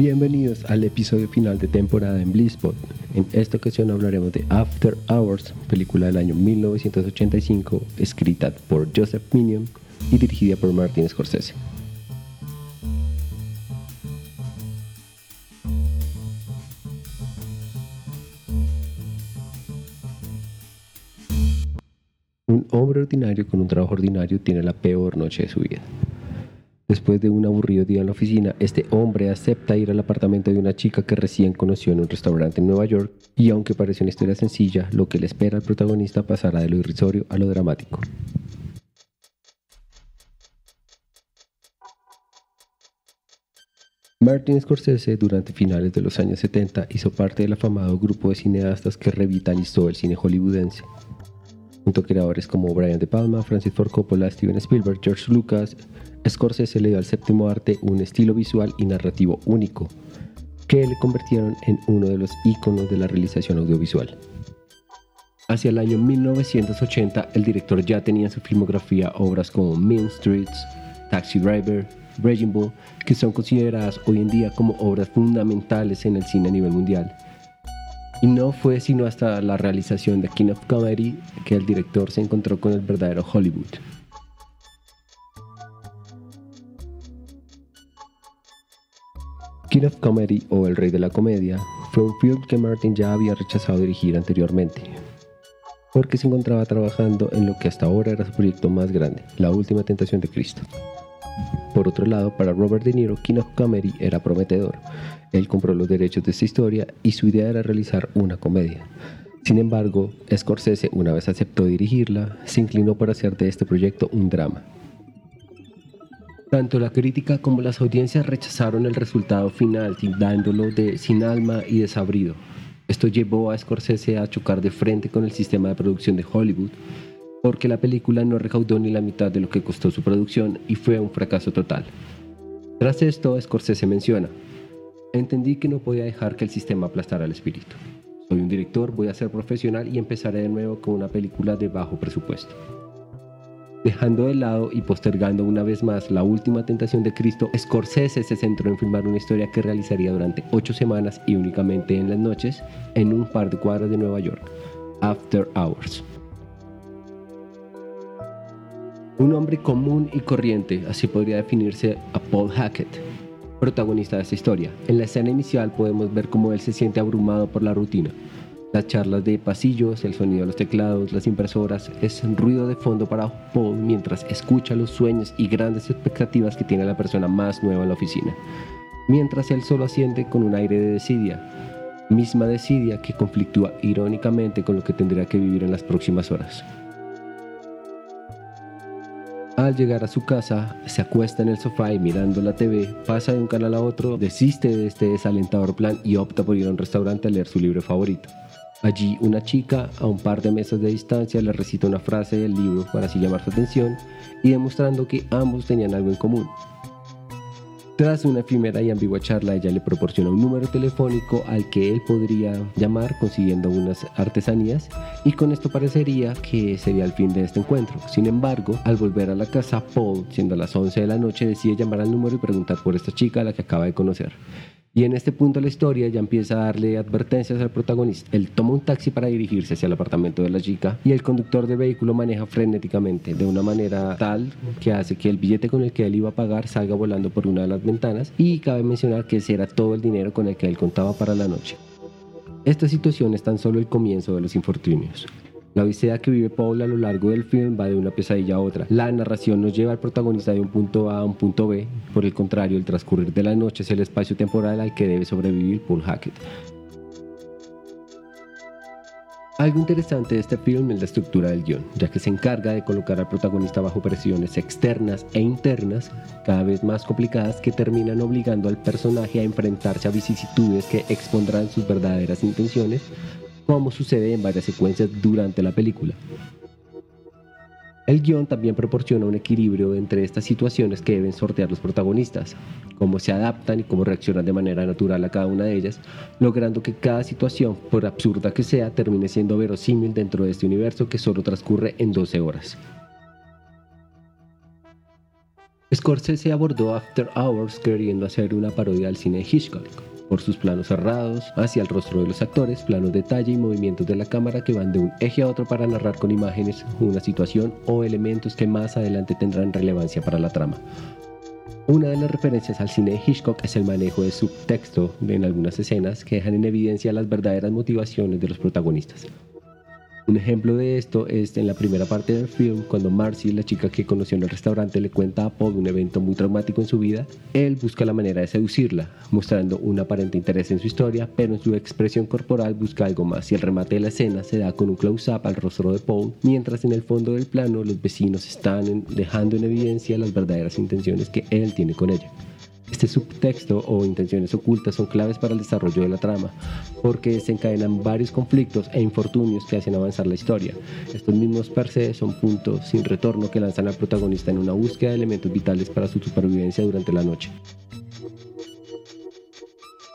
Bienvenidos al episodio final de temporada en Blizzpot. En esta ocasión hablaremos de After Hours, película del año 1985, escrita por Joseph Minion y dirigida por Martin Scorsese. Un hombre ordinario con un trabajo ordinario tiene la peor noche de su vida. Después de un aburrido día en la oficina, este hombre acepta ir al apartamento de una chica que recién conoció en un restaurante en Nueva York y aunque parece una historia sencilla, lo que le espera al protagonista pasará de lo irrisorio a lo dramático. Martin Scorsese durante finales de los años 70 hizo parte del afamado grupo de cineastas que revitalizó el cine hollywoodense junto a creadores como Brian De Palma, Francis Ford Coppola, Steven Spielberg, George Lucas, Scorsese le dio al séptimo arte un estilo visual y narrativo único, que le convirtieron en uno de los íconos de la realización audiovisual. Hacia el año 1980, el director ya tenía en su filmografía obras como Mean Streets, Taxi Driver, Raging Bull, que son consideradas hoy en día como obras fundamentales en el cine a nivel mundial y no fue sino hasta la realización de King of Comedy que el director se encontró con el verdadero Hollywood. King of Comedy o El Rey de la Comedia fue un film que Martin ya había rechazado dirigir anteriormente, porque se encontraba trabajando en lo que hasta ahora era su proyecto más grande, La Última Tentación de Cristo. Por otro lado, para Robert De Niro, King of Comedy era prometedor. Él compró los derechos de esta historia y su idea era realizar una comedia. Sin embargo, Scorsese, una vez aceptó dirigirla, se inclinó por hacer de este proyecto un drama. Tanto la crítica como las audiencias rechazaron el resultado final, dándolo de sin alma y desabrido. Esto llevó a Scorsese a chocar de frente con el sistema de producción de Hollywood, porque la película no recaudó ni la mitad de lo que costó su producción y fue un fracaso total. Tras esto, Scorsese menciona, entendí que no podía dejar que el sistema aplastara el espíritu. Soy un director, voy a ser profesional y empezaré de nuevo con una película de bajo presupuesto. Dejando de lado y postergando una vez más la última tentación de Cristo, Scorsese se centró en filmar una historia que realizaría durante ocho semanas y únicamente en las noches en un par de cuadras de Nueva York, After Hours. Un hombre común y corriente, así podría definirse a Paul Hackett, protagonista de esta historia. En la escena inicial podemos ver cómo él se siente abrumado por la rutina. Las charlas de pasillos, el sonido de los teclados, las impresoras, es ruido de fondo para Paul mientras escucha los sueños y grandes expectativas que tiene la persona más nueva en la oficina. Mientras él solo asciende con un aire de desidia, misma desidia que conflictúa irónicamente con lo que tendría que vivir en las próximas horas. Al llegar a su casa, se acuesta en el sofá y mirando la TV, pasa de un canal a otro, desiste de este desalentador plan y opta por ir a un restaurante a leer su libro favorito. Allí una chica, a un par de mesas de distancia, le recita una frase del libro para así llamar su atención y demostrando que ambos tenían algo en común, tras una efímera y ambigua charla, ella le proporciona un número telefónico al que él podría llamar consiguiendo unas artesanías y con esto parecería que sería el fin de este encuentro. Sin embargo, al volver a la casa, Paul, siendo las 11 de la noche, decide llamar al número y preguntar por esta chica a la que acaba de conocer. Y en este punto de la historia ya empieza a darle advertencias al protagonista. Él toma un taxi para dirigirse hacia el apartamento de la chica y el conductor del vehículo maneja frenéticamente de una manera tal que hace que el billete con el que él iba a pagar salga volando por una de las ventanas y cabe mencionar que ese era todo el dinero con el que él contaba para la noche. Esta situación es tan solo el comienzo de los infortunios. La odisea que vive Paul a lo largo del film va de una pesadilla a otra. La narración nos lleva al protagonista de un punto A a un punto B. Por el contrario, el transcurrir de la noche es el espacio temporal al que debe sobrevivir Paul Hackett. Algo interesante de este film es la estructura del guion, ya que se encarga de colocar al protagonista bajo presiones externas e internas cada vez más complicadas que terminan obligando al personaje a enfrentarse a vicisitudes que expondrán sus verdaderas intenciones como sucede en varias secuencias durante la película. El guion también proporciona un equilibrio entre estas situaciones que deben sortear los protagonistas, cómo se adaptan y cómo reaccionan de manera natural a cada una de ellas, logrando que cada situación, por absurda que sea, termine siendo verosímil dentro de este universo que solo transcurre en 12 horas. Scorsese abordó After Hours queriendo hacer una parodia al cine de Hitchcock, por sus planos cerrados, hacia el rostro de los actores, planos de detalle y movimientos de la cámara que van de un eje a otro para narrar con imágenes una situación o elementos que más adelante tendrán relevancia para la trama. Una de las referencias al cine de Hitchcock es el manejo de subtexto en algunas escenas que dejan en evidencia las verdaderas motivaciones de los protagonistas. Un ejemplo de esto es en la primera parte del film, cuando Marcy, la chica que conoció en el restaurante, le cuenta a Paul un evento muy traumático en su vida. Él busca la manera de seducirla, mostrando un aparente interés en su historia, pero en su expresión corporal busca algo más. Y el remate de la escena se da con un close-up al rostro de Paul, mientras en el fondo del plano los vecinos están dejando en evidencia las verdaderas intenciones que él tiene con ella. Este subtexto o intenciones ocultas son claves para el desarrollo de la trama, porque desencadenan varios conflictos e infortunios que hacen avanzar la historia. Estos mismos per se son puntos sin retorno que lanzan al protagonista en una búsqueda de elementos vitales para su supervivencia durante la noche.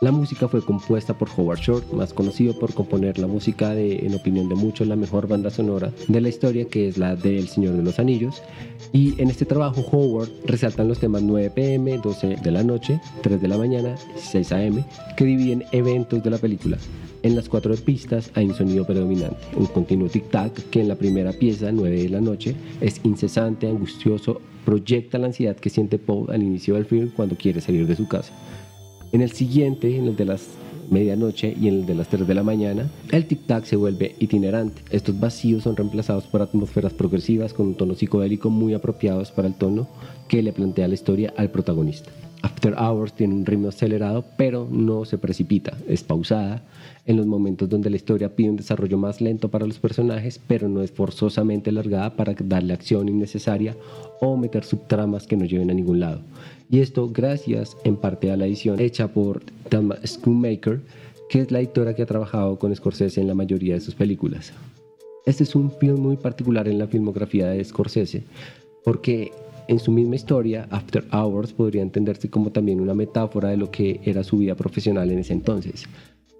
La música fue compuesta por Howard Short, más conocido por componer la música de, en opinión de muchos, la mejor banda sonora de la historia, que es la de El Señor de los Anillos. Y en este trabajo Howard resaltan los temas 9 pm, 12 de la noche, 3 de la mañana, 6 am, que dividen eventos de la película. En las cuatro pistas hay un sonido predominante, un continuo tic-tac que en la primera pieza, 9 de la noche, es incesante, angustioso, proyecta la ansiedad que siente Paul al inicio del film cuando quiere salir de su casa. En el siguiente, en el de las medianoche y en el de las 3 de la mañana, el tic-tac se vuelve itinerante. Estos vacíos son reemplazados por atmósferas progresivas con un tono psicodélico muy apropiados para el tono que le plantea la historia al protagonista. After Hours tiene un ritmo acelerado, pero no se precipita, es pausada en los momentos donde la historia pide un desarrollo más lento para los personajes, pero no es forzosamente alargada para darle acción innecesaria o meter subtramas que no lleven a ningún lado. Y esto gracias en parte a la edición hecha por Thelma Schoonmaker, que es la editora que ha trabajado con Scorsese en la mayoría de sus películas. Este es un film muy particular en la filmografía de Scorsese, porque en su misma historia, After Hours podría entenderse como también una metáfora de lo que era su vida profesional en ese entonces.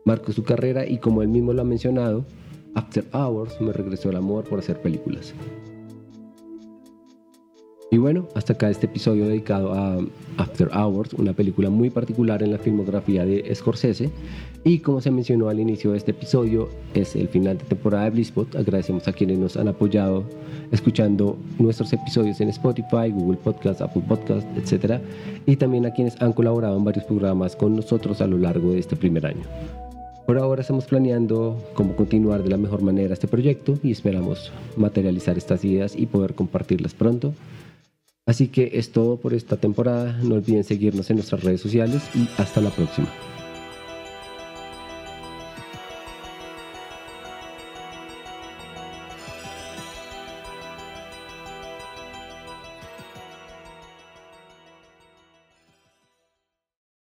Marcó su carrera y como él mismo lo ha mencionado, After Hours me regresó el amor por hacer películas. Y bueno, hasta acá este episodio dedicado a After Hours, una película muy particular en la filmografía de Scorsese. Y como se mencionó al inicio de este episodio, es el final de temporada de Blisspot. Agradecemos a quienes nos han apoyado escuchando nuestros episodios en Spotify, Google Podcast, Apple Podcast, etc. Y también a quienes han colaborado en varios programas con nosotros a lo largo de este primer año. Por ahora estamos planeando cómo continuar de la mejor manera este proyecto y esperamos materializar estas ideas y poder compartirlas pronto. Así que es todo por esta temporada. No olviden seguirnos en nuestras redes sociales y hasta la próxima.